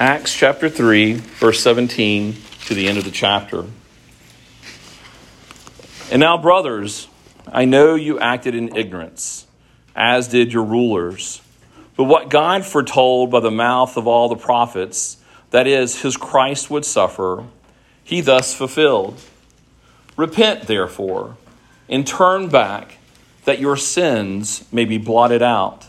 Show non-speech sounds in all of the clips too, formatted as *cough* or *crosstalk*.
Acts chapter 3, verse 17 to the end of the chapter. And now, brothers, I know you acted in ignorance, as did your rulers. But what God foretold by the mouth of all the prophets, that is, his Christ would suffer, he thus fulfilled. Repent, therefore, and turn back, that your sins may be blotted out,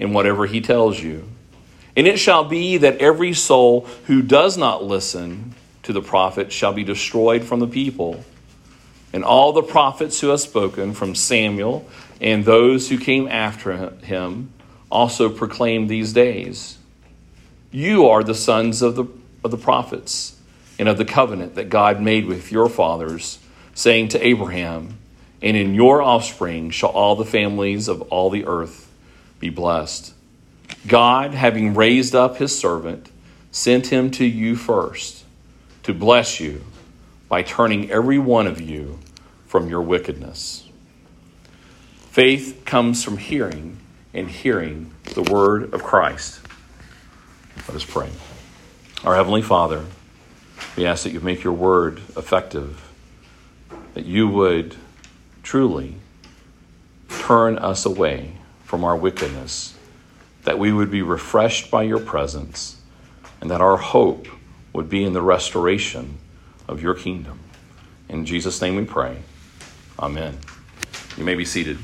in whatever he tells you. And it shall be that every soul who does not listen to the prophet shall be destroyed from the people. And all the prophets who have spoken from Samuel and those who came after him also proclaim these days. You are the sons of the, of the prophets and of the covenant that God made with your fathers, saying to Abraham, And in your offspring shall all the families of all the earth be blessed. God, having raised up his servant, sent him to you first to bless you by turning every one of you from your wickedness. Faith comes from hearing, and hearing the word of Christ. Let us pray. Our Heavenly Father, we ask that you make your word effective, that you would truly turn us away from our wickedness, that we would be refreshed by your presence, and that our hope would be in the restoration of your kingdom. In Jesus' name we pray. Amen. You may be seated.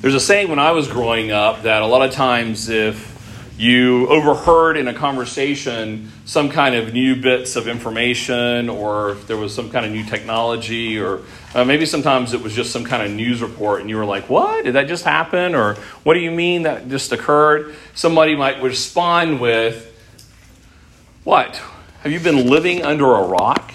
There's a saying when I was growing up that a lot of times if you overheard in a conversation some kind of new bits of information or if there was some kind of new technology or uh, maybe sometimes it was just some kind of news report and you were like what did that just happen or what do you mean that just occurred somebody might respond with what have you been living under a rock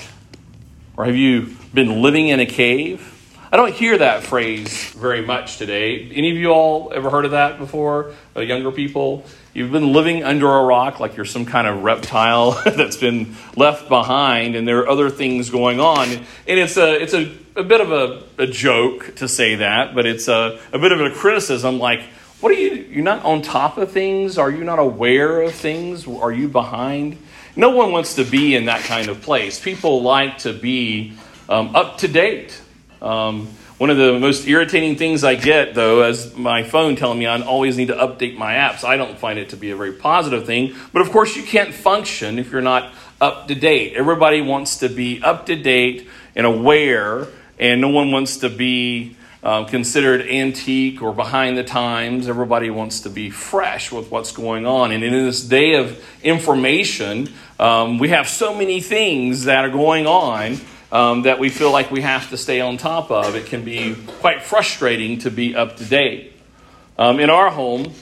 or have you been living in a cave I don't hear that phrase very much today. Any of you all ever heard of that before? Uh, younger people? You've been living under a rock like you're some kind of reptile *laughs* that's been left behind, and there are other things going on. And it's a, it's a, a bit of a, a joke to say that, but it's a, a bit of a criticism like, what are you, you're not on top of things? Are you not aware of things? Are you behind? No one wants to be in that kind of place. People like to be um, up to date um, one of the most irritating things I get, though, as my phone telling me I always need to update my apps, I don't find it to be a very positive thing. But of course, you can't function if you're not up to date. Everybody wants to be up to date and aware, and no one wants to be um, considered antique or behind the times. Everybody wants to be fresh with what's going on. And in this day of information, um, we have so many things that are going on um, that we feel like we have to stay on top of. It can be quite frustrating to be up to date. Um, in our home,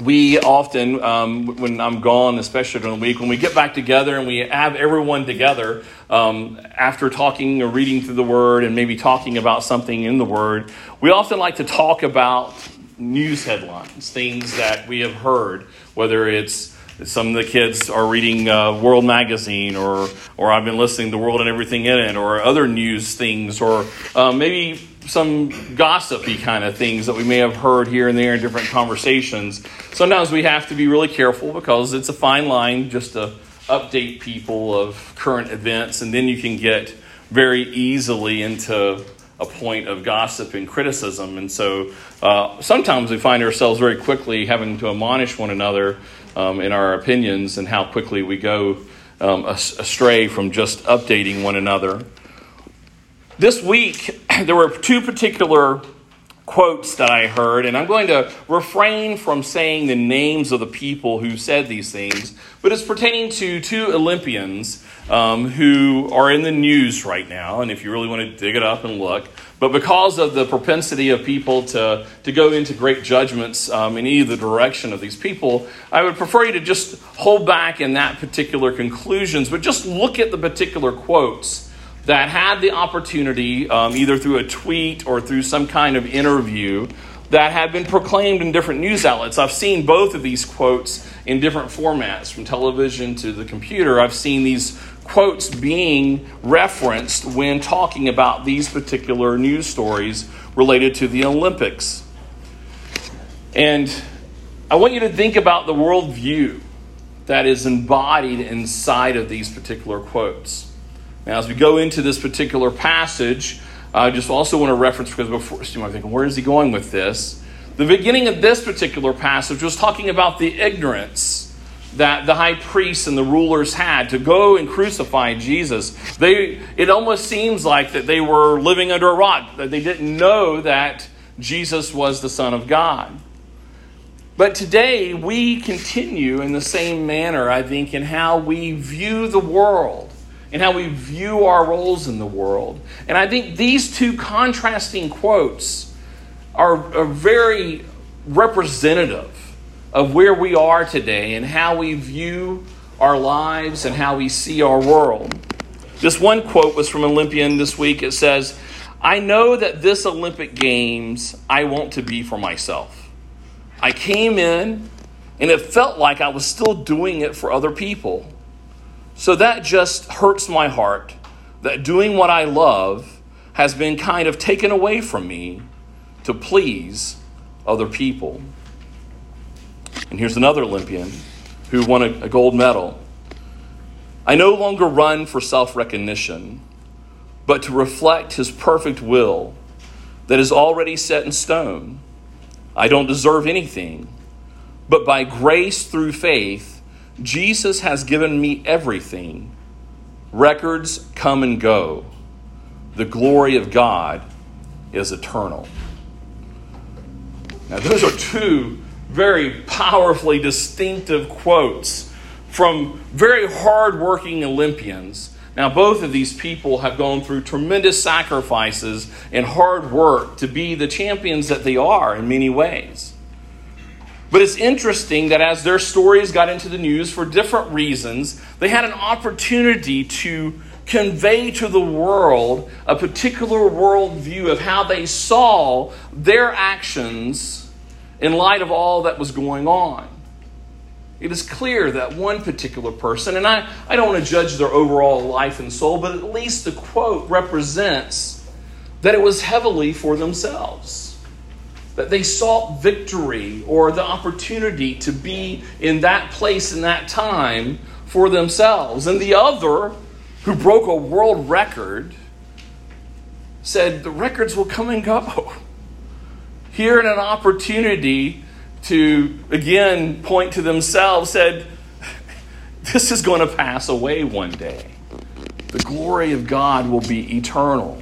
we often, um, when I'm gone, especially during the week, when we get back together and we have everyone together um, after talking or reading through the Word and maybe talking about something in the Word, we often like to talk about news headlines, things that we have heard, whether it's some of the kids are reading uh, World Magazine, or or I've been listening to the World and Everything in It, or other news things, or uh, maybe some gossipy kind of things that we may have heard here and there in different conversations. Sometimes we have to be really careful because it's a fine line just to update people of current events, and then you can get very easily into a point of gossip and criticism. And so uh, sometimes we find ourselves very quickly having to admonish one another um, in our opinions and how quickly we go um, astray from just updating one another. This week, *clears throat* there were two particular quotes that I heard, and I'm going to refrain from saying the names of the people who said these things, but it's pertaining to two Olympians um, who are in the news right now. And if you really want to dig it up and look, but because of the propensity of people to, to go into great judgments um, in either direction of these people, I would prefer you to just hold back in that particular conclusions, but just look at the particular quotes that had the opportunity, um, either through a tweet or through some kind of interview, that had been proclaimed in different news outlets. I've seen both of these quotes in different formats, from television to the computer. I've seen these quotes being referenced when talking about these particular news stories related to the Olympics. And I want you to think about the worldview that is embodied inside of these particular quotes. Now, as we go into this particular passage, I just also want to reference because before you might think, where is he going with this? The beginning of this particular passage was talking about the ignorance that the high priests and the rulers had to go and crucify Jesus. They, it almost seems like that they were living under a rock, that they didn't know that Jesus was the Son of God. But today we continue in the same manner, I think, in how we view the world and how we view our roles in the world. And I think these two contrasting quotes are, are very representative of where we are today and how we view our lives and how we see our world. This one quote was from Olympian this week. It says, I know that this Olympic Games I want to be for myself. I came in and it felt like I was still doing it for other people. So that just hurts my heart that doing what I love has been kind of taken away from me to please other people. And here's another Olympian who won a, a gold medal. I no longer run for self recognition, but to reflect his perfect will that is already set in stone. I don't deserve anything, but by grace through faith, Jesus has given me everything. Records come and go. The glory of God is eternal. Now, those are two very powerfully distinctive quotes from very hardworking Olympians. Now, both of these people have gone through tremendous sacrifices and hard work to be the champions that they are in many ways. But it's interesting that as their stories got into the news for different reasons, they had an opportunity to convey to the world a particular worldview of how they saw their actions in light of all that was going on. It is clear that one particular person, and I, I don't want to judge their overall life and soul, but at least the quote represents that it was heavily for themselves that they sought victory or the opportunity to be in that place in that time for themselves. And the other, who broke a world record, said, The records will come and go. *laughs* Here in an opportunity to again point to themselves, said, This is going to pass away one day. The glory of God will be eternal.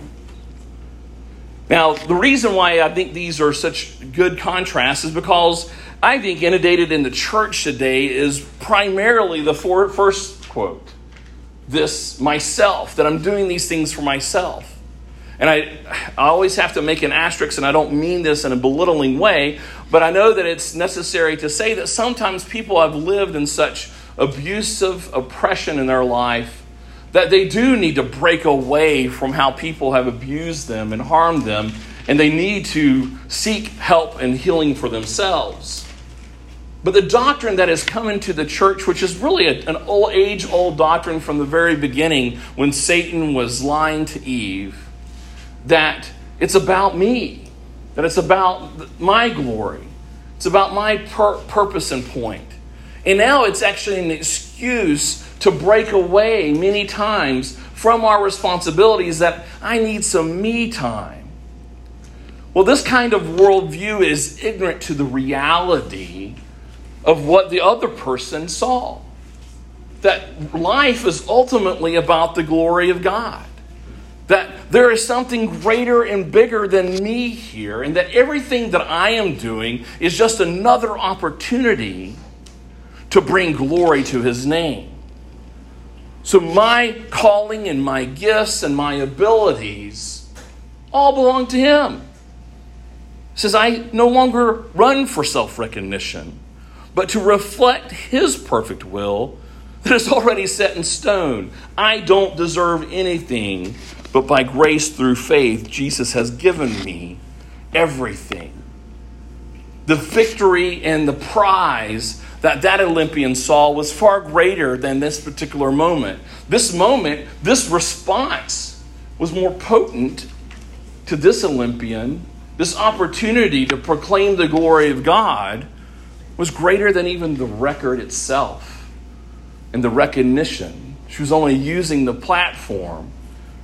Now, the reason why I think these are such good contrasts is because I think inundated in the church today is primarily the first quote this myself, that I'm doing these things for myself. And I, I always have to make an asterisk, and I don't mean this in a belittling way, but I know that it's necessary to say that sometimes people have lived in such abusive oppression in their life that they do need to break away from how people have abused them and harmed them, and they need to seek help and healing for themselves. But the doctrine that has come into the church, which is really an old age old doctrine from the very beginning when Satan was lying to Eve, that it's about me, that it's about my glory, it's about my pur- purpose and point. And now it's actually an excuse to break away many times from our responsibilities that I need some me time. Well, this kind of worldview is ignorant to the reality of what the other person saw. That life is ultimately about the glory of God. That there is something greater and bigger than me here, and that everything that I am doing is just another opportunity to bring glory to his name. So, my calling and my gifts and my abilities all belong to him. He says, I no longer run for self recognition, but to reflect his perfect will that is already set in stone. I don't deserve anything, but by grace through faith, Jesus has given me everything. The victory and the prize that that Olympian saw was far greater than this particular moment. This moment, this response was more potent to this Olympian. This opportunity to proclaim the glory of God was greater than even the record itself and the recognition. She was only using the platform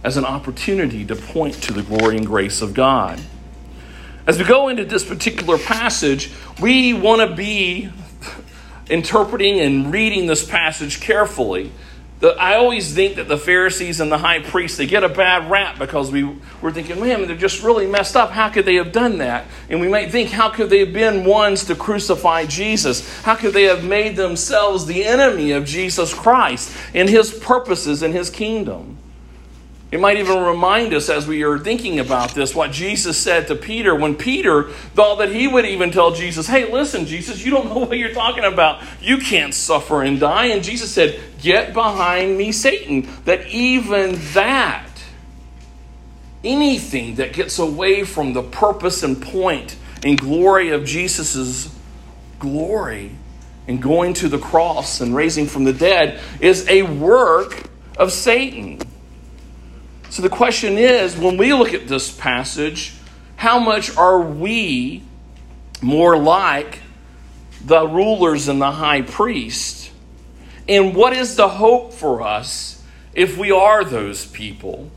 as an opportunity to point to the glory and grace of God. As we go into this particular passage, we want to be interpreting and reading this passage carefully. The, I always think that the Pharisees and the high priests they get a bad rap because we we're thinking, man, they're just really messed up. How could they have done that? And we might think, how could they have been ones to crucify Jesus? How could they have made themselves the enemy of Jesus Christ and his purposes and his kingdom? It might even remind us as we are thinking about this what Jesus said to Peter when Peter thought that he would even tell Jesus, Hey, listen, Jesus, you don't *laughs* know what you're talking about. You can't suffer and die. And Jesus said, Get behind me, Satan. That even that, anything that gets away from the purpose and point and glory of Jesus' glory and going to the cross and raising from the dead, is a work of Satan. So the question is when we look at this passage, how much are we more like the rulers and the high priest? And what is the hope for us if we are those people?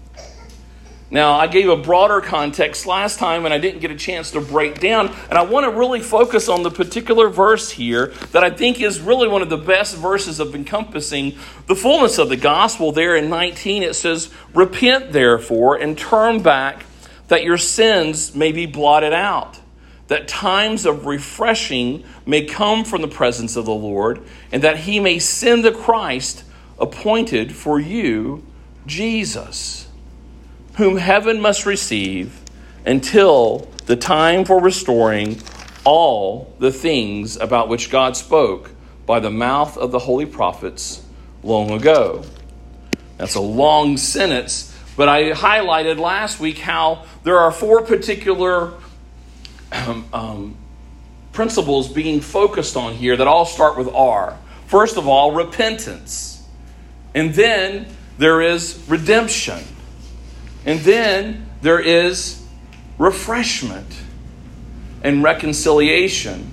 Now, I gave a broader context last time and I didn't get a chance to break down. And I want to really focus on the particular verse here that I think is really one of the best verses of encompassing the fullness of the gospel. There in 19, it says, Repent therefore and turn back that your sins may be blotted out, that times of refreshing may come from the presence of the Lord, and that he may send the Christ appointed for you, Jesus whom heaven must receive until the time for restoring all the things about which God spoke by the mouth of the holy prophets long ago. That's a long sentence, but I highlighted last week how there are four particular um, um, principles being focused on here that all start with R. First of all, repentance. And then there is redemption. And then there is refreshment and reconciliation.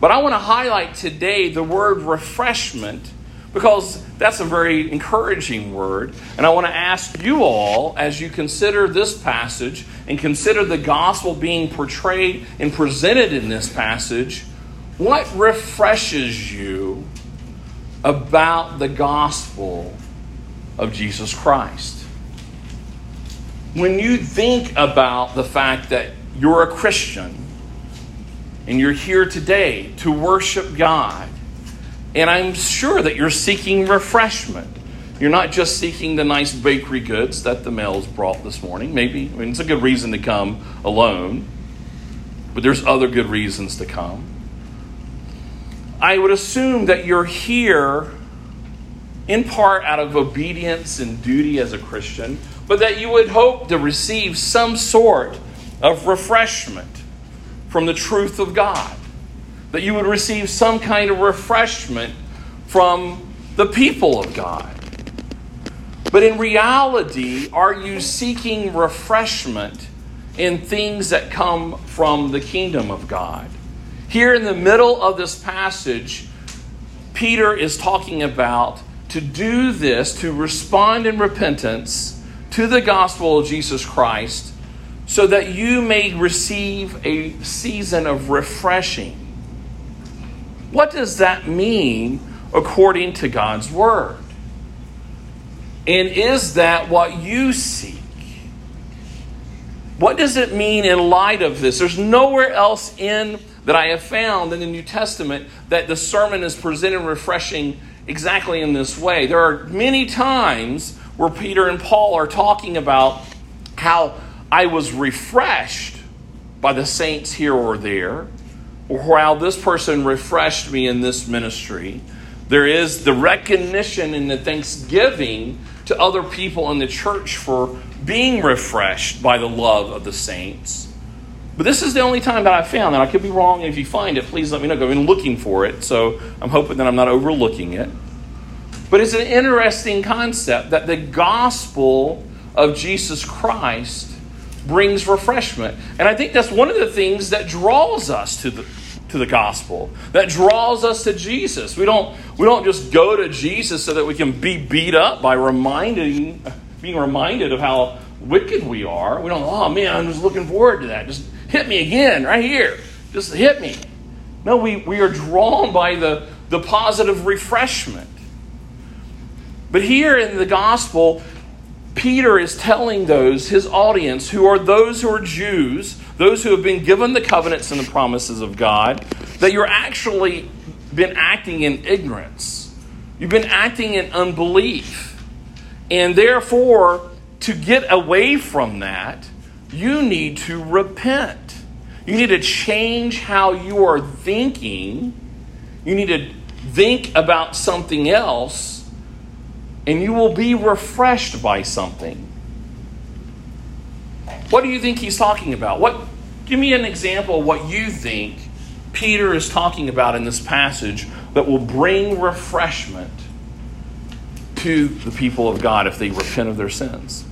But I want to highlight today the word refreshment because that's a very encouraging word. And I want to ask you all, as you consider this passage and consider the gospel being portrayed and presented in this passage, what refreshes you about the gospel of Jesus Christ? When you think about the fact that you're a Christian and you're here today to worship God, and I'm sure that you're seeking refreshment. You're not just seeking the nice bakery goods that the mail's brought this morning. Maybe, I mean, it's a good reason to come alone, but there's other good reasons to come. I would assume that you're here in part out of obedience and duty as a Christian, but that you would hope to receive some sort of refreshment from the truth of God. That you would receive some kind of refreshment from the people of God. But in reality, are you seeking refreshment in things that come from the kingdom of God? Here in the middle of this passage, Peter is talking about to do this, to respond in repentance to the gospel of Jesus Christ so that you may receive a season of refreshing. What does that mean according to God's word? And is that what you seek? What does it mean in light of this? There's nowhere else in that I have found in the New Testament that the sermon is presented refreshing exactly in this way. There are many times where Peter and Paul are talking about how I was refreshed by the saints here or there, or how this person refreshed me in this ministry. There is the recognition and the thanksgiving to other people in the church for being refreshed by the love of the saints. But this is the only time that I found, and I could be wrong. If you find it, please let me know. I've been looking for it, so I'm hoping that I'm not overlooking it. But it's an interesting concept that the gospel of Jesus Christ brings refreshment. And I think that's one of the things that draws us to the to the gospel that draws us to Jesus. We don't we don't just go to Jesus so that we can be beat up by reminding being reminded of how wicked we are. We don't, oh man, I'm just looking forward to that. Just hit me again right here. Just hit me. No, we, we are drawn by the, the positive refreshment. But here in the gospel, Peter is telling those, his audience, who are those who are Jews, those who have been given the covenants and the promises of God, that you're actually been acting in ignorance. You've been acting in unbelief. And therefore, to get away from that, you need to repent. You need to change how you are thinking. You need to think about something else, and you will be refreshed by something. What do you think he's talking about? What give me an example of what you think Peter is talking about in this passage that will bring refreshment to the people of God if they repent of their sins?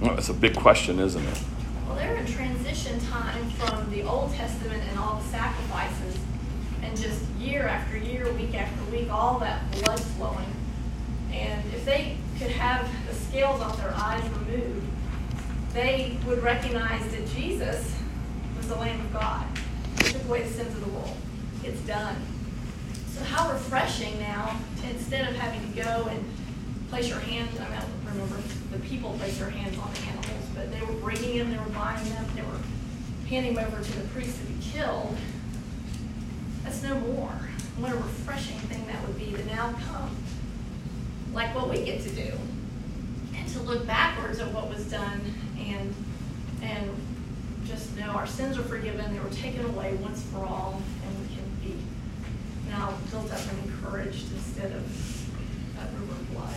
Well, that's a big question, isn't it? Well, they're in transition time from the Old Testament and all the sacrifices, and just year after year, week after week, all that blood flowing. And if they could have the scales off their eyes removed, they would recognize that Jesus was the Lamb of God who took away the sins of the world. It's done. So how refreshing now, to, instead of having to go and place your hands, I, don't remember the people place their hands on the animals, but they were bringing them, they were buying them, they were handing them over to the priest to be killed. That's no more. What a refreshing thing that would be to now come, like what we get to do, and to look backwards at what was done and and just know our sins are forgiven, they were taken away once for all, and we can be now built up and encouraged instead of that river of blood.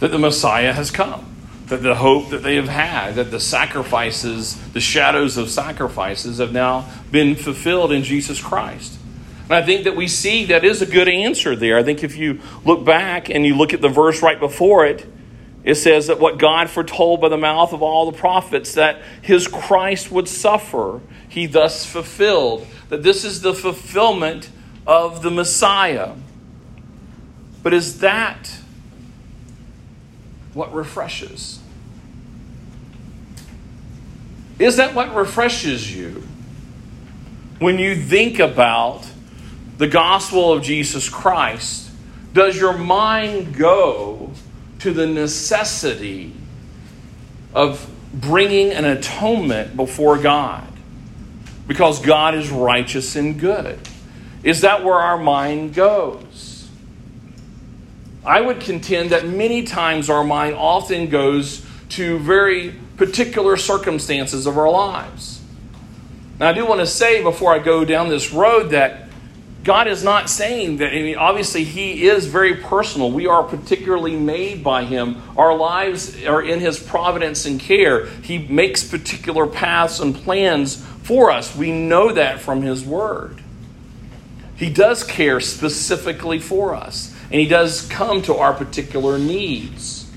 That the Messiah has come. That the hope that they have had, that the sacrifices, the shadows of sacrifices have now been fulfilled in Jesus Christ. And I think that we see that is a good answer there. I think if you look back and you look at the verse right before it, it says that what God foretold by the mouth of all the prophets that his Christ would suffer, he thus fulfilled. That this is the fulfillment of the Messiah. But is that what refreshes? Is that what refreshes you when you think about the gospel of Jesus Christ? Does your mind go to the necessity of bringing an atonement before God? Because God is righteous and good. Is that where our mind goes? I would contend that many times our mind often goes to very particular circumstances of our lives. Now, I do want to say before I go down this road that God is not saying that, I mean, obviously, He is very personal. We are particularly made by Him. Our lives are in His providence and care. He makes particular paths and plans for us. We know that from His Word. He does care specifically for us, and He does come to our particular needs.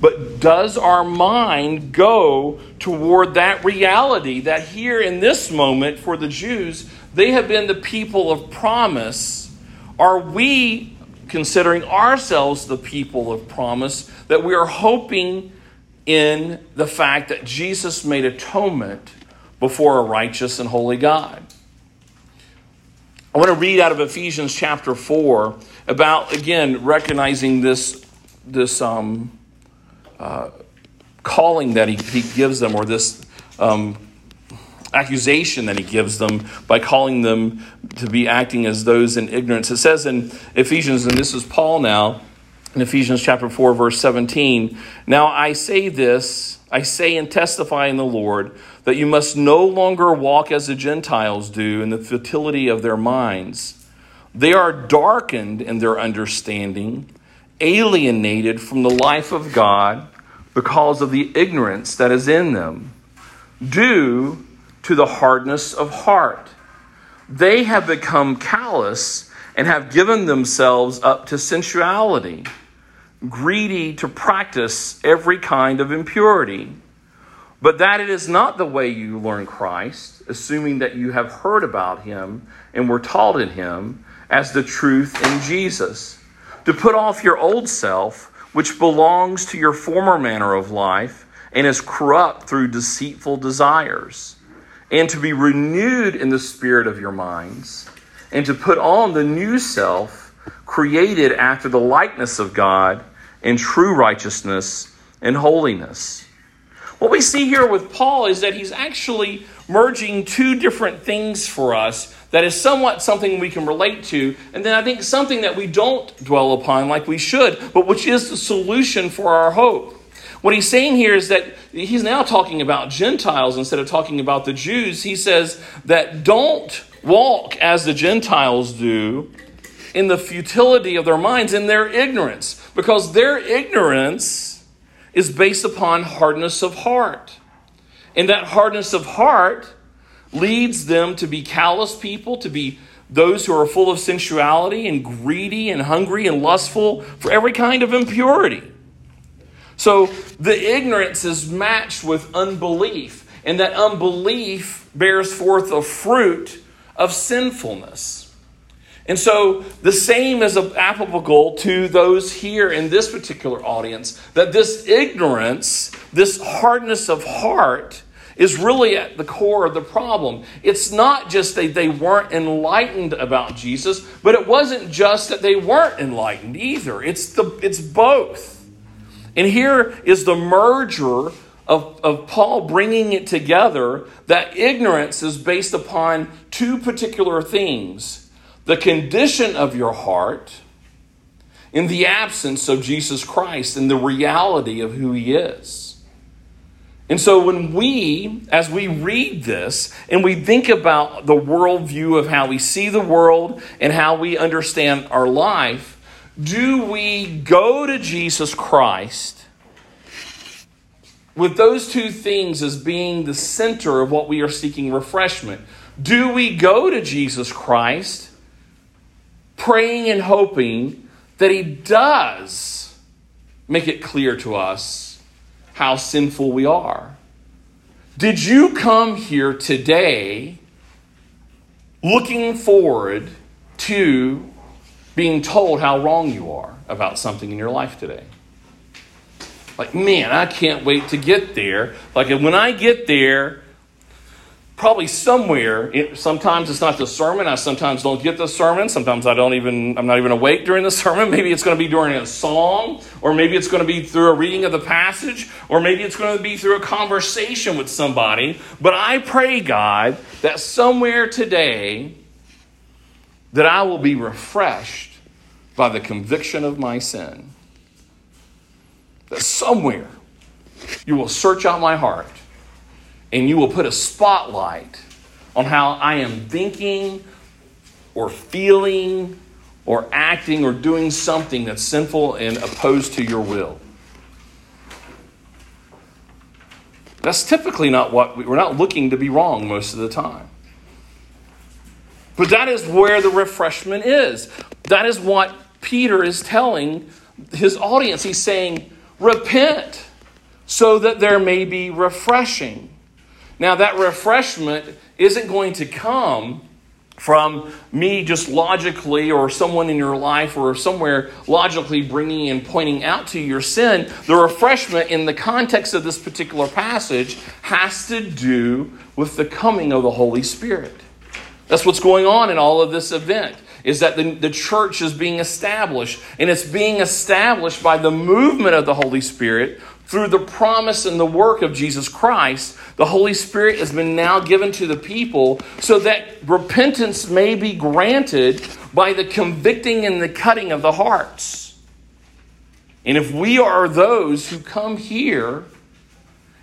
But does our mind go toward that reality that here in this moment for the Jews, they have been the people of promise? Are we considering ourselves the people of promise that we are hoping in the fact that Jesus made atonement before a righteous and holy God? I want to read out of Ephesians chapter 4 about, again, recognizing this, this um, uh, calling that he, he gives them, or this um, accusation that he gives them by calling them to be acting as those in ignorance. It says in Ephesians, and this is Paul now, in Ephesians chapter 4, verse 17, Now I say this, I say and testify in the Lord, that you must no longer walk as the Gentiles do in the futility of their minds. They are darkened in their understanding, alienated from the life of God because of the ignorance that is in them, due to the hardness of heart. They have become callous and have given themselves up to sensuality, greedy to practice every kind of impurity. But that it is not the way you learn Christ, assuming that you have heard about him and were taught in him as the truth in Jesus. To put off your old self, which belongs to your former manner of life and is corrupt through deceitful desires and to be renewed in the spirit of your minds, and to put on the new self, created after the likeness of God in true righteousness and holiness. What we see here with Paul is that he's actually merging two different things for us that is somewhat something we can relate to, and then I think something that we don't dwell upon like we should, but which is the solution for our hope. What he's saying here is that he's now talking about Gentiles instead of talking about the Jews. He says that don't walk as the Gentiles do in the futility of their minds, in their ignorance, because their ignorance is based upon hardness of heart. And that hardness of heart leads them to be callous people, to be those who are full of sensuality and greedy and hungry and lustful for every kind of impurity. So the ignorance is matched with unbelief, and that unbelief bears forth a fruit of sinfulness. And so the same is applicable to those here in this particular audience that this ignorance, this hardness of heart, is really at the core of the problem. It's not just that they weren't enlightened about Jesus, but it wasn't just that they weren't enlightened either. It's, the, it's both. And here is the merger of, of Paul bringing it together that ignorance is based upon two particular things the condition of your heart in the absence of Jesus Christ and the reality of who he is. And so when we, as we read this and we think about the worldview of how we see the world and how we understand our life, do we go to Jesus Christ with those two things as being the center of what we are seeking refreshment? Do we go to Jesus Christ praying and hoping that He does make it clear to us how sinful we are? Did you come here today looking forward to being told how wrong you are about something in your life today. Like, man, I can't wait to get there. Like, when I get there, probably somewhere, it, sometimes it's not the sermon. I sometimes don't get the sermon. Sometimes I don't even, I'm not even awake during the *laughs* sermon. Maybe it's going to be during a song, or maybe it's going to be through a reading of the passage, or maybe it's going to be through a conversation with somebody. But I pray, God, that somewhere today, that I will be refreshed by the conviction of my sin. That somewhere you will search out my heart and you will put a spotlight on how I am thinking or feeling or acting or doing something that's sinful and opposed to your will. That's typically not what we, we're not looking to be wrong most of the time. But that is where the refreshment is. That is what Peter is telling his audience. He's saying, Repent so that there may be refreshing. Now, that refreshment isn't going to come from me just logically or someone in your life or somewhere logically bringing and pointing out to your sin. The refreshment in the context of this particular passage has to do with the coming of the Holy Spirit. That's what's going on in all of this event. Is that the, the church is being established, and it's being established by the movement of the Holy Spirit through the promise and the work of Jesus Christ, the Holy Spirit has been now given to the people so that repentance may be granted by the convicting and the cutting of the hearts. And if we are those who come here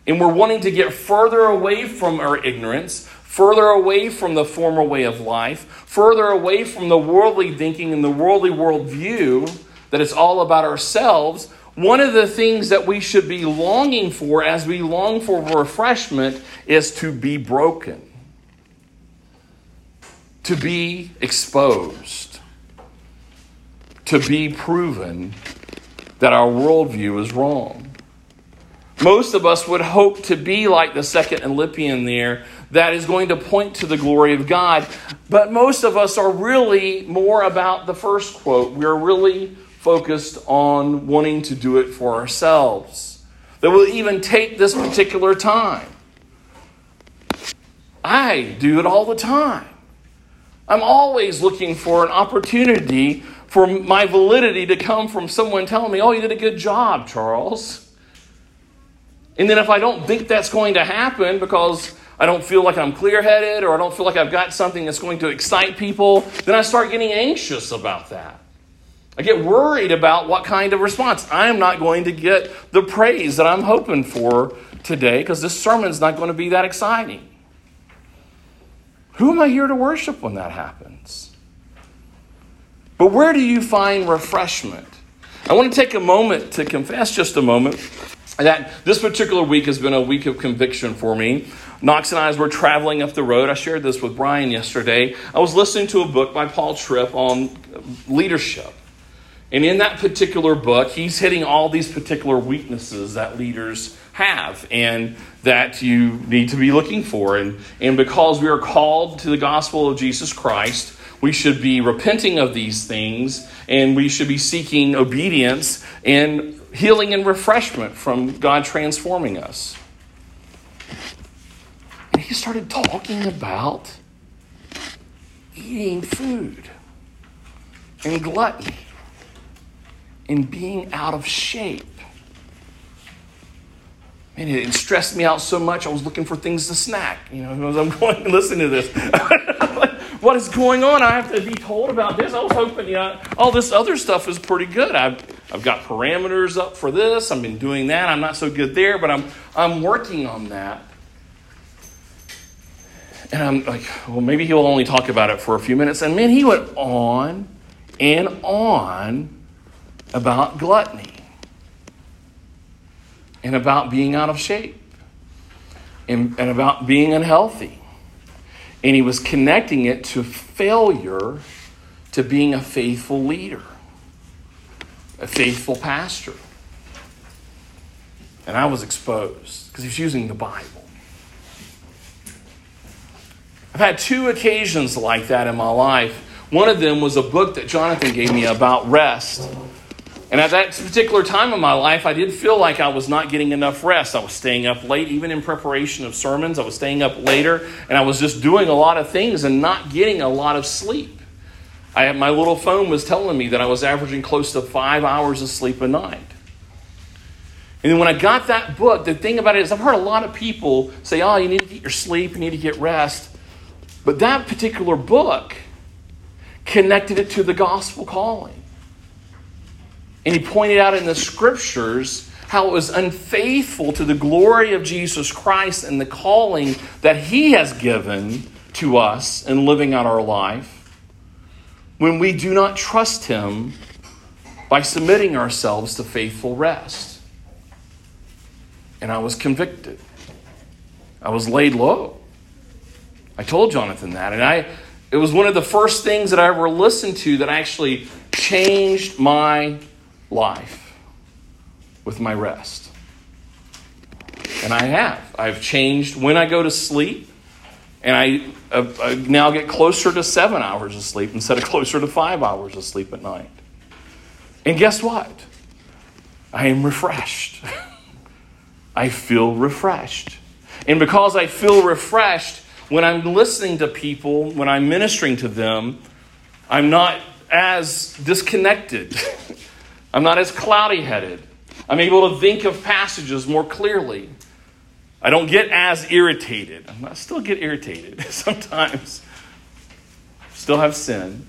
and we're wanting to get further away from our ignorance, further away from the former way of life, further away from the worldly thinking and the worldly worldview that it's all about ourselves, one of the things that we should be longing for as we long for refreshment is to be broken, to be exposed, to be proven that our worldview is wrong. Most of us would hope to be like the second Olympian there that is going to point to the glory of God. But most of us are really more about the first quote. We're really focused on wanting to do it for ourselves. That we'll even take this particular time. I do it all the time. I'm always looking for an opportunity for my validity to come from someone telling me, oh, you did a good job, Charles. And then if I don't think that's going to happen because I don't feel like I'm clear headed or I don't feel like I've got something that's going to excite people, then I start getting anxious about that. I get worried about what kind of response. I am not going to get the praise that I'm hoping for today because this sermon's not going to be that exciting. Who am I here to worship when that happens? But where do you find refreshment? I want to take a moment to confess just a moment that this particular week has been a week of conviction for me. Knox and I, as we're traveling up the road, I shared this with Brian yesterday. I was listening to a book by Paul Tripp on leadership. And in that particular book, he's hitting all these particular weaknesses that leaders have and that you need to be looking for. And, and because we are called to the gospel of Jesus Christ, we should be repenting of these things and we should be seeking obedience and healing and refreshment from God transforming us. He started talking about eating food and gluttony and being out of shape. And it stressed me out so much, I was looking for things to snack. You know, *laughs* I'm going to listen to this. *laughs* what is going on? I have to be told about this. I was hoping, you know, all this other stuff is pretty good. I've, I've got parameters up for this. I've been doing that. I'm not so good there, but I'm, I'm working on that. And I'm like, well, maybe he'll only talk about it for a few minutes. And man, he went on and on about gluttony and about being out of shape and, and about being unhealthy. And he was connecting it to failure to being a faithful leader, a faithful pastor. And I was exposed because he's using the Bible. I've had two occasions like that in my life. One of them was a book that Jonathan gave me about rest. And at that particular time in my life, I did feel like I was not getting enough rest. I was staying up late, even in preparation of sermons. I was staying up later, and I was just doing a lot of things and not getting a lot of sleep. I, my little phone was telling me that I was averaging close to five hours of sleep a night. And then when I got that book, the thing about it is, I've heard a lot of people say, oh, you need to get your sleep, you need to get rest. But that particular book connected it to the gospel calling. And he pointed out in the scriptures how it was unfaithful to the glory of Jesus Christ and the calling that he has given to us in living out our life when we do not trust him by submitting ourselves to faithful rest. And I was convicted. I was laid low. I told Jonathan that. And I it was one of the first things that I ever listened to that actually changed my life with my rest. And I have. I've changed when I go to sleep, and I, uh, I now get closer to seven hours of sleep instead of closer to five hours of sleep at night. And guess what? I am refreshed. *laughs* I feel refreshed. And because I feel refreshed, when I'm listening to people, when I'm ministering to them, I'm not as disconnected *laughs* I'm not as cloudy headed. I'm able to think of passages more clearly. I don't get as irritated. I still get irritated *laughs* sometimes. Still have sin.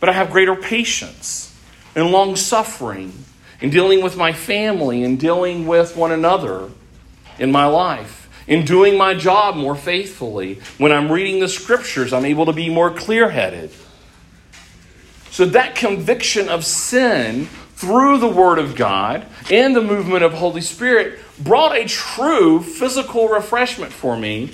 But I have greater patience and long suffering in dealing with my family and dealing with one another in my life. In doing my job more faithfully. When I'm reading the scriptures, I'm able to be more clear headed. So that conviction of sin through the Word of God and the movement of Holy Spirit brought a true physical refreshment for me.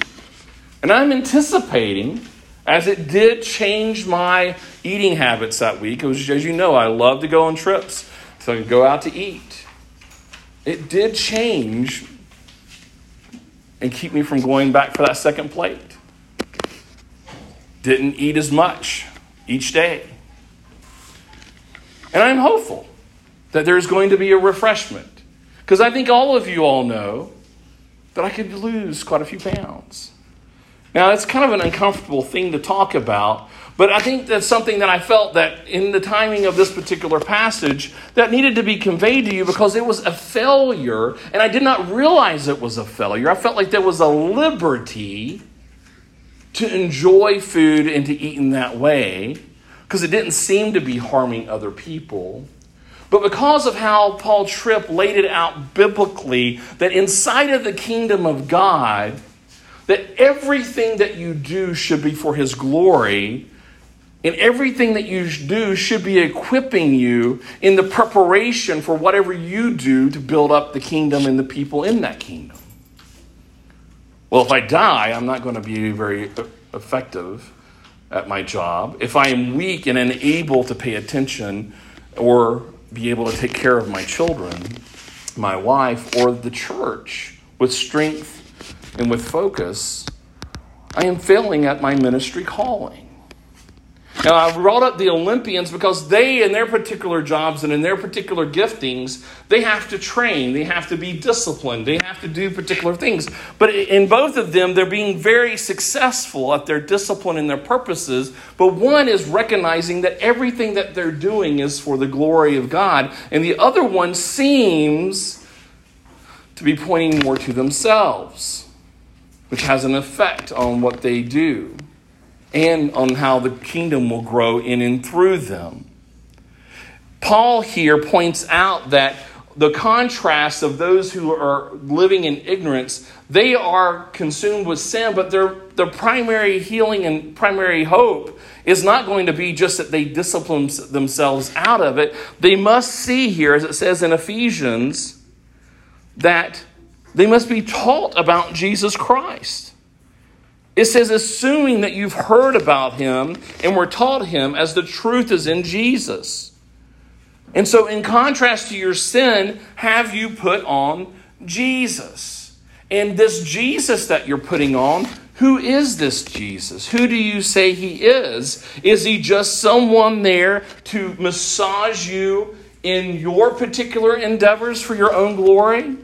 And I'm anticipating, as it did change my eating habits that week, was, as you know, I love to go on trips, so I could go out to eat. It did change and keep me from going back for that second plate. Didn't eat as much each day. And I'm hopeful that there's going to be a refreshment. Because I think all of you all know that I could lose quite a few pounds. Now, it's kind of an uncomfortable thing to talk about, but I think that's something that I felt that in the timing of this particular passage that needed to be conveyed to you because it was a failure, and I did not realize it was a failure. I felt like there was a liberty to enjoy food and to eat in that way because it didn't seem to be harming other people. But because of how Paul Tripp laid it out biblically, that inside of the kingdom of God, that everything that you do should be for his glory, and everything that you do should be equipping you in the preparation for whatever you do to build up the kingdom and the people in that kingdom. Well, if I die, I'm not going to be very effective at my job. If I am weak and unable to pay attention or be able to take care of my children, my wife, or the church with strength and with focus, I am failing at my ministry calling. Now, I brought up the Olympians because they, in their particular jobs and in their particular giftings, they have to train, they have to be disciplined, they have to do particular things. But in both of them, they're being very successful at their discipline and their purposes. But one is recognizing that everything that they're doing is for the glory of God, and the other one seems to be pointing more to themselves, which has an effect on what they do and on how the kingdom will grow in and through them. Paul here points out that the contrast of those who are living in ignorance, they are consumed with sin, but their, their primary healing and primary hope is not going to be just that they discipline themselves out of it. They must see here, as it says in Ephesians, that they must be taught about Jesus Christ. It says, assuming that you've heard about him and were taught him as the truth is in Jesus. And so, in contrast to your sin, have you put on Jesus? And this Jesus that you're putting on, who is this Jesus? Who do you say he is? Is he just someone there to massage you in your particular endeavors for your own glory?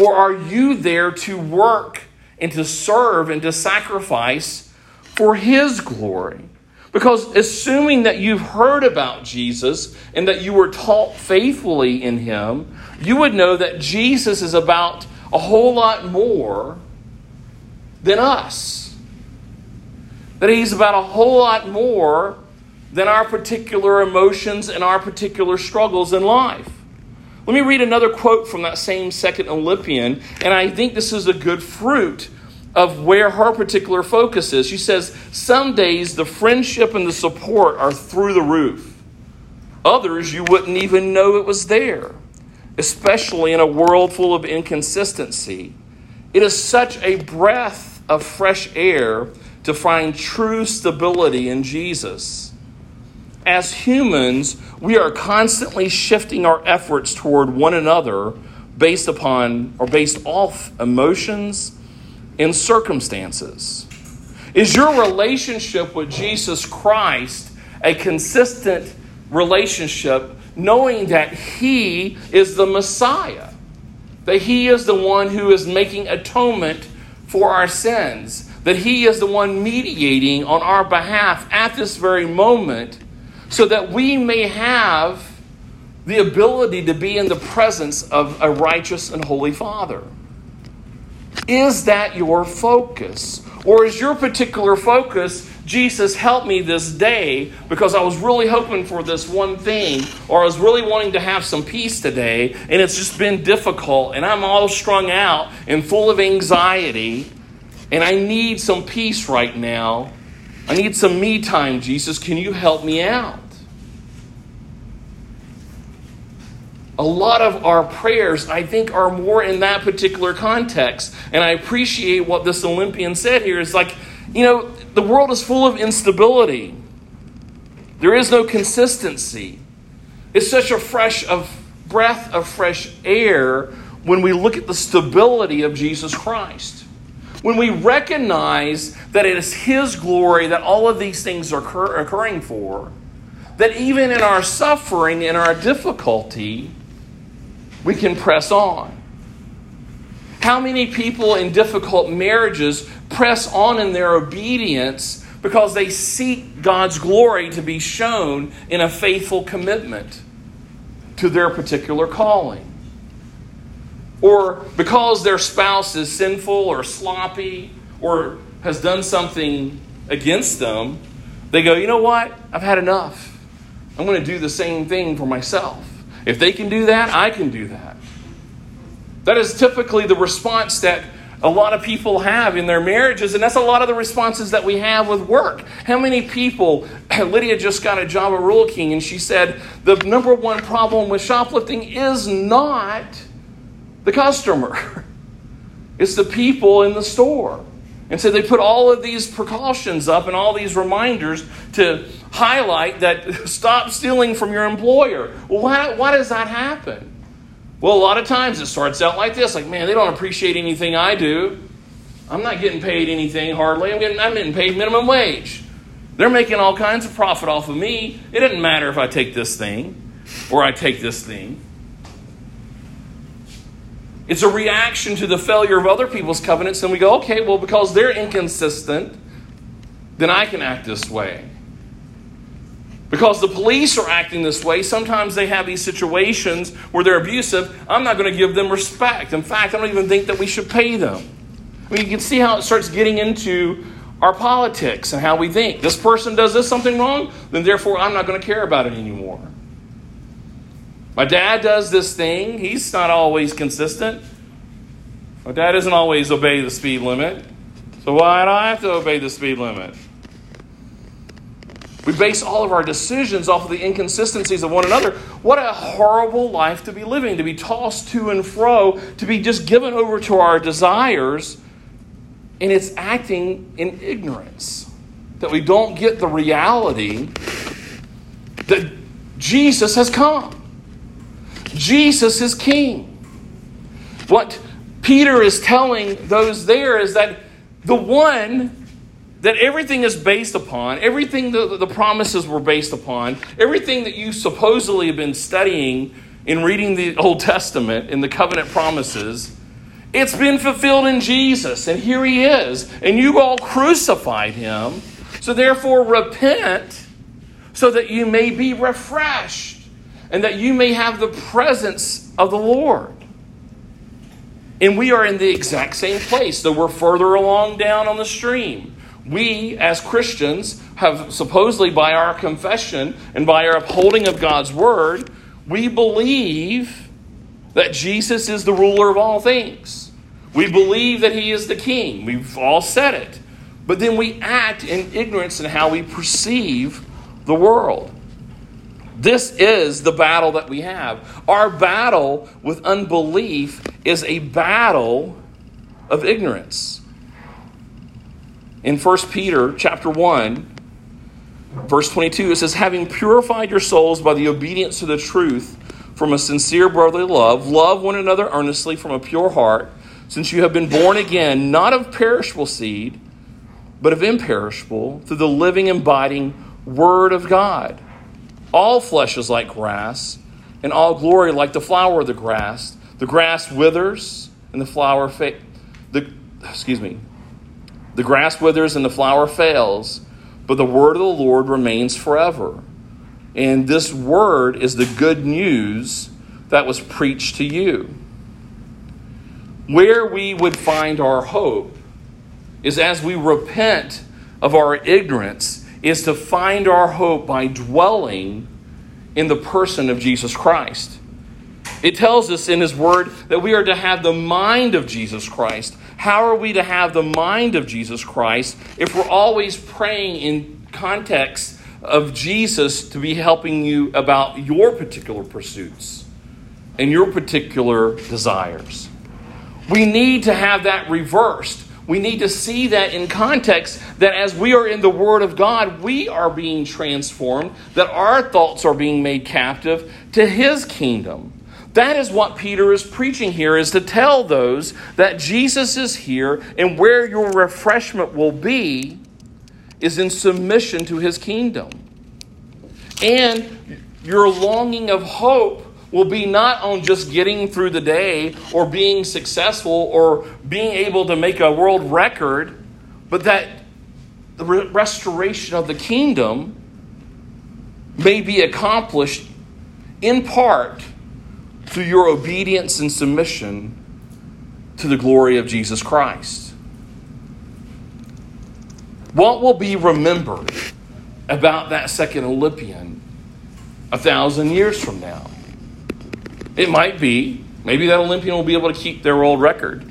Or are you there to work and to serve and to sacrifice for His glory. Because assuming that you've heard about Jesus and that you were taught faithfully in Him, you would know that Jesus is about a whole lot more than us. That He's about a whole lot more than our particular emotions and our particular struggles in life. Let me read another quote from that same second Olympian, and I think this is a good fruit of where her particular focus is. She says, Some days the friendship and the support are through the roof. Others, you wouldn't even know it was there, especially in a world full of inconsistency. It is such a breath of fresh air to find true stability in Jesus. As humans, we are constantly shifting our efforts toward one another based upon or based off emotions and circumstances. Is your relationship with Jesus Christ a consistent relationship, knowing that He is the Messiah? That He is the one who is making atonement for our sins? That He is the one mediating on our behalf at this very moment so that we may have the ability to be in the presence of a righteous and holy Father? Is that your focus? Or is your particular focus, Jesus, help me this day because I was really hoping for this one thing, or I was really wanting to have some peace today, and it's just been difficult, and I'm all strung out and full of anxiety, and I need some peace right now. I need some me time, Jesus. Can you help me out? A lot of our prayers, I think, are more in that particular context. And I appreciate what this Olympian said here. It's like, you know, the world is full of instability, there is no consistency. It's such a fresh of breath of fresh air when we look at the stability of Jesus Christ. When we recognize that it is His glory that all of these things are occur- occurring for, that even in our suffering, in our difficulty, we can press on. How many people in difficult marriages press on in their obedience because they seek God's glory to be shown in a faithful commitment to their particular calling? Or because their spouse is sinful or sloppy or has done something against them, they go, you know what? I've had enough. I'm going to do the same thing for myself. If they can do that, I can do that. That is typically the response that a lot of people have in their marriages, and that's a lot of the responses that we have with work. How many people, *clears throat* Lydia just got a job at Rural King, and she said the number one problem with shoplifting is not the customer, *laughs* it's the people in the store. And so they put all of these precautions up and all these reminders to highlight that *laughs* stop stealing from your employer. Well, why, why does that happen? Well, a lot of times it starts out like this like, man, they don't appreciate anything I do. I'm not getting paid anything hardly. I'm getting, I'm getting paid minimum wage. They're making all kinds of profit off of me. It doesn't matter if I take this thing or I take this thing. It's a reaction to the failure of other people's covenants, and we go, okay, well, because they're inconsistent, then I can act this way. Because the police are acting this way, sometimes they have these situations where they're abusive. I'm not going to give them respect. In fact, I don't even think that we should pay them. I mean, you can see how it starts getting into our politics and how we think. This person does this something wrong, then therefore I'm not going to care about it anymore. My dad does this thing. He's not always consistent. My dad doesn't always obey the speed limit. So why do I have to obey the speed limit? We base all of our decisions off of the inconsistencies of one another. What a horrible life to be living, to be tossed to and fro, to be just given over to our desires, and it's acting in ignorance. That we don't get the reality that Jesus has come. Jesus is king. What Peter is telling those there is that the one that everything is based upon, everything the, the promises were based upon, everything that you supposedly have been studying in reading the Old Testament in the covenant promises, it's been fulfilled in Jesus. And here he is. And you all crucified him. So therefore, repent so that you may be refreshed and that you may have the presence of the Lord. And we are in the exact same place, though we're further along down on the stream. We, as Christians, have supposedly by our confession and by our upholding of God's word, we believe that Jesus is the ruler of all things. We believe that he is the king. We've all said it. But then we act in ignorance in how we perceive the world. This is the battle that we have. Our battle with unbelief is a battle of ignorance. In 1 Peter chapter 1, verse 22, it says, Having purified your souls by the obedience to the truth from a sincere brotherly love, love one another earnestly from a pure heart, since you have been born again, not of perishable seed, but of imperishable, through the living, abiding Word of God all flesh is like grass, and all glory like the flower of the grass. The grass withers, and the flower fa- the excuse me. The grass withers and the flower fails, but the word of the Lord remains forever. And this word is the good news that was preached to you. Where we would find our hope is as we repent of our ignorance, is to find our hope by dwelling in the person of Jesus Christ. It tells us in His Word that we are to have the mind of Jesus Christ. How are we to have the mind of Jesus Christ if we're always praying in context of Jesus to be helping you about your particular pursuits and your particular desires? We need to have that reversed. We need to see that in context that as we are in the Word of God, we are being transformed, that our thoughts are being made captive to His kingdom. That is what Peter is preaching here is to tell those that Jesus is here and where your refreshment will be is in submission to his kingdom. And your longing of hope will be not on just getting through the day or being successful or being able to make a world record, but that the restoration of the kingdom may be accomplished in part through your obedience and submission to the glory of Jesus Christ. What will be remembered about that second Olympian a thousand years from now? It might be, maybe that Olympian will be able to keep their world record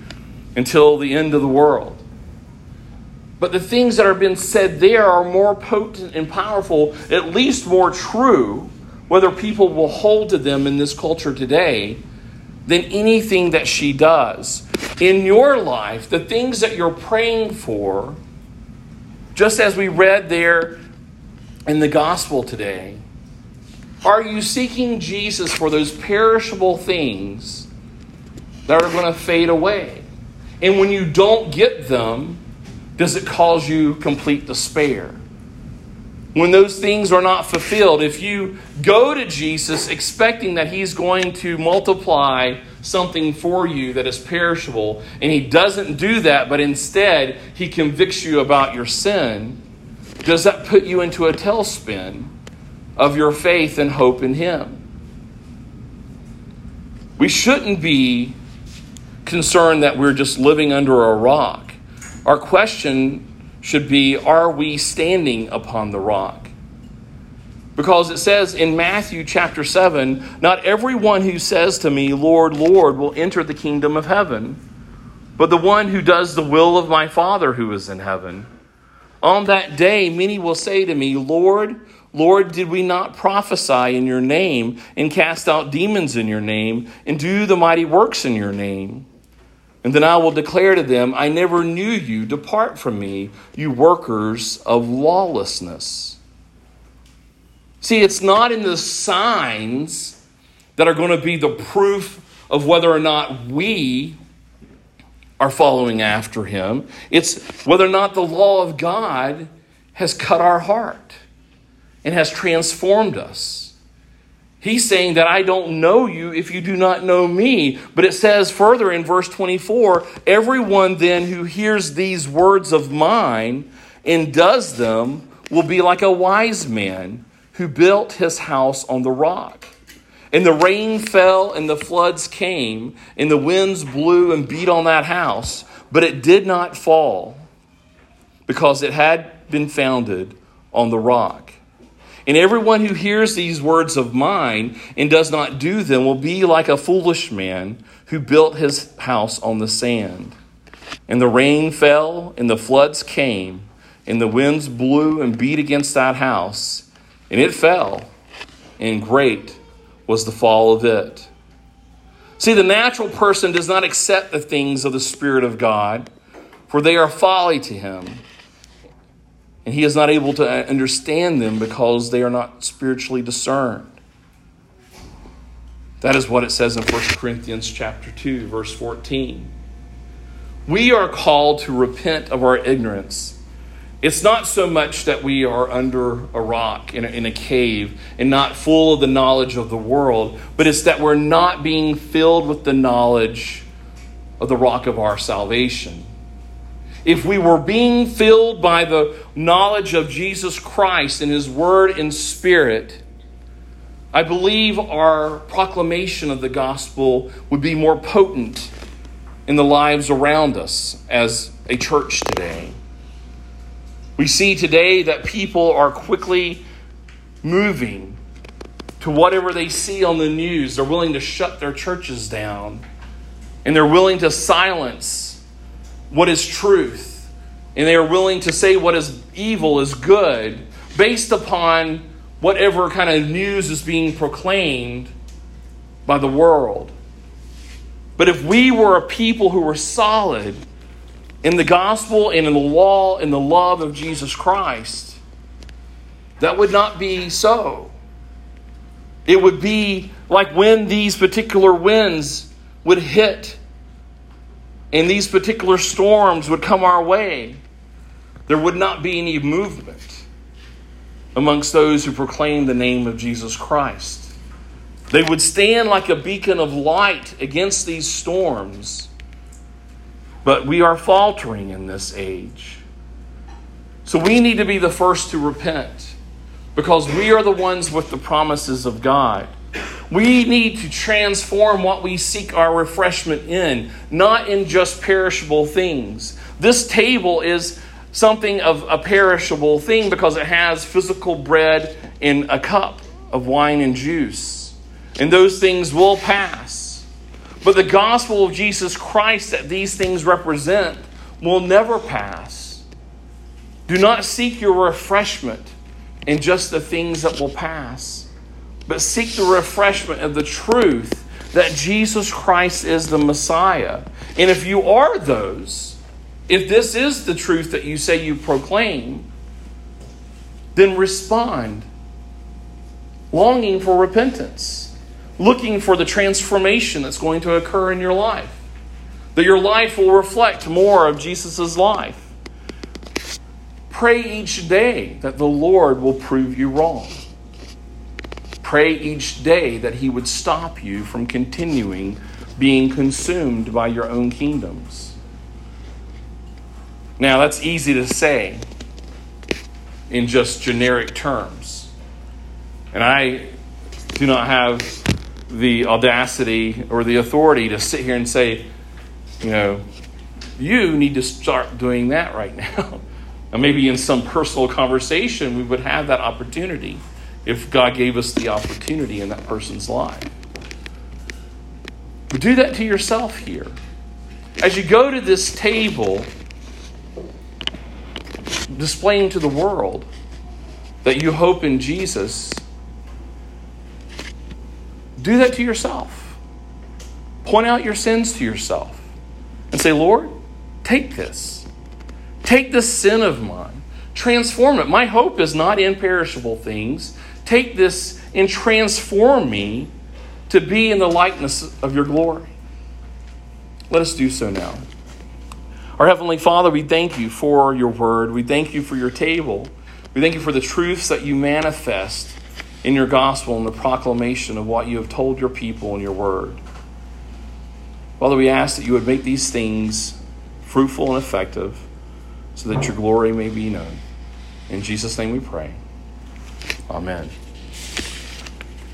until the end of the world. But the things that are being said there are more potent and powerful, at least more true, whether people will hold to them in this culture today than anything that she does. In your life, the things that you're praying for, just as we read there in the gospel today, are you seeking Jesus for those perishable things that are going to fade away? And when you don't get them, does it cause you complete despair? when those things are not fulfilled, if you go to Jesus expecting that He's going to multiply something for you that is perishable, and He doesn't do that, but instead He convicts you about your sin, does that put you into a tailspin of your faith and hope in Him? We shouldn't be concerned that we're just living under a rock. Our question should be Are we standing upon the rock? Because it says in Matthew chapter 7 Not everyone who says to me, Lord, Lord, will enter the kingdom of heaven, but the one who does the will of my Father who is in heaven. On that day, many will say to me, Lord, Lord, did we not prophesy in your name, and cast out demons in your name, and do the mighty works in your name? And then I will declare to them, I never knew you. Depart from me, you workers of lawlessness. See, it's not in the signs that are going to be the proof of whether or not we are following after him. It's whether or not the law of God has cut our heart and has transformed us. He's saying that I don't know you if you do not know me. But it says further in verse 24 everyone then who hears these words of mine and does them will be like a wise man who built his house on the rock. And the rain fell and the floods came, and the winds blew and beat on that house, but it did not fall because it had been founded on the rock. And everyone who hears these words of mine and does not do them will be like a foolish man who built his house on the sand. And the rain fell, and the floods came, and the winds blew and beat against that house, and it fell, and great was the fall of it. See, the natural person does not accept the things of the Spirit of God, for they are folly to him and he is not able to uh, understand them because they are not spiritually discerned. That is what it says in 1 Corinthians chapter 2 verse 14. We are called to repent of our ignorance. It's not so much that we are under a rock in a, in a cave and not full of the knowledge of the world, but it's that we're not being filled with the knowledge of the rock of our salvation if we were being filled by the knowledge of Jesus Christ and His Word and Spirit, I believe our proclamation of the gospel would be more potent in the lives around us as a church today. We see today that people are quickly moving to whatever they see on the news. They're willing to shut their churches down and they're willing to silence what is truth. And they are willing to say what is evil is good based upon whatever kind of news is being proclaimed by the world. But if we were a people who were solid in the gospel and in the law and the love of Jesus Christ, that would not be so. It would be like when these particular winds would hit and these particular storms would come our way, there would not be any movement amongst those who proclaim the name of Jesus Christ. They would stand like a beacon of light against these storms. But we are faltering in this age. So we need to be the first to repent because we are the ones with the promises of God. We need to transform what we seek our refreshment in, not in just perishable things. This table is something of a perishable thing because it has physical bread in a cup of wine and juice. And those things will pass. But the gospel of Jesus Christ that these things represent will never pass. Do not seek your refreshment in just the things that will pass but seek the refreshment of the truth that Jesus Christ is the Messiah. And if you are those, if this is the truth that you say you proclaim, then respond, longing for repentance, looking for the transformation that's going to occur in your life, that your life will reflect more of Jesus' life. Pray each day that the Lord will prove you wrong. Pray each day that He would stop you from continuing being consumed by your own kingdoms. Now, that's easy to say in just generic terms. And I do not have the audacity or the authority to sit here and say, you know, you need to start doing that right *laughs* now. and maybe in some personal conversation, we would have that opportunity if God gave us the opportunity in that person's life. But do that to yourself here. As you go to this table, displaying to the world that you hope in Jesus, do that to yourself. Point out your sins to yourself and say, Lord, take this. Take this sin of mine. Transform it. My hope is not in perishable things, take this and transform me to be in the likeness of your glory. Let us do so now. Our Heavenly Father, we thank you for your word. We thank you for your table. We thank you for the truths that you manifest in your gospel and the proclamation of what you have told your people in your word. Father, we ask that you would make these things fruitful and effective so that your glory may be known. In Jesus' name we pray. Amen.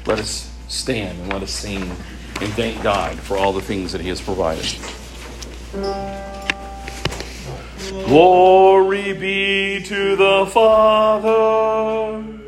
Let us stand and let us sing and thank God for all the things that He has provided. Glory be to the Father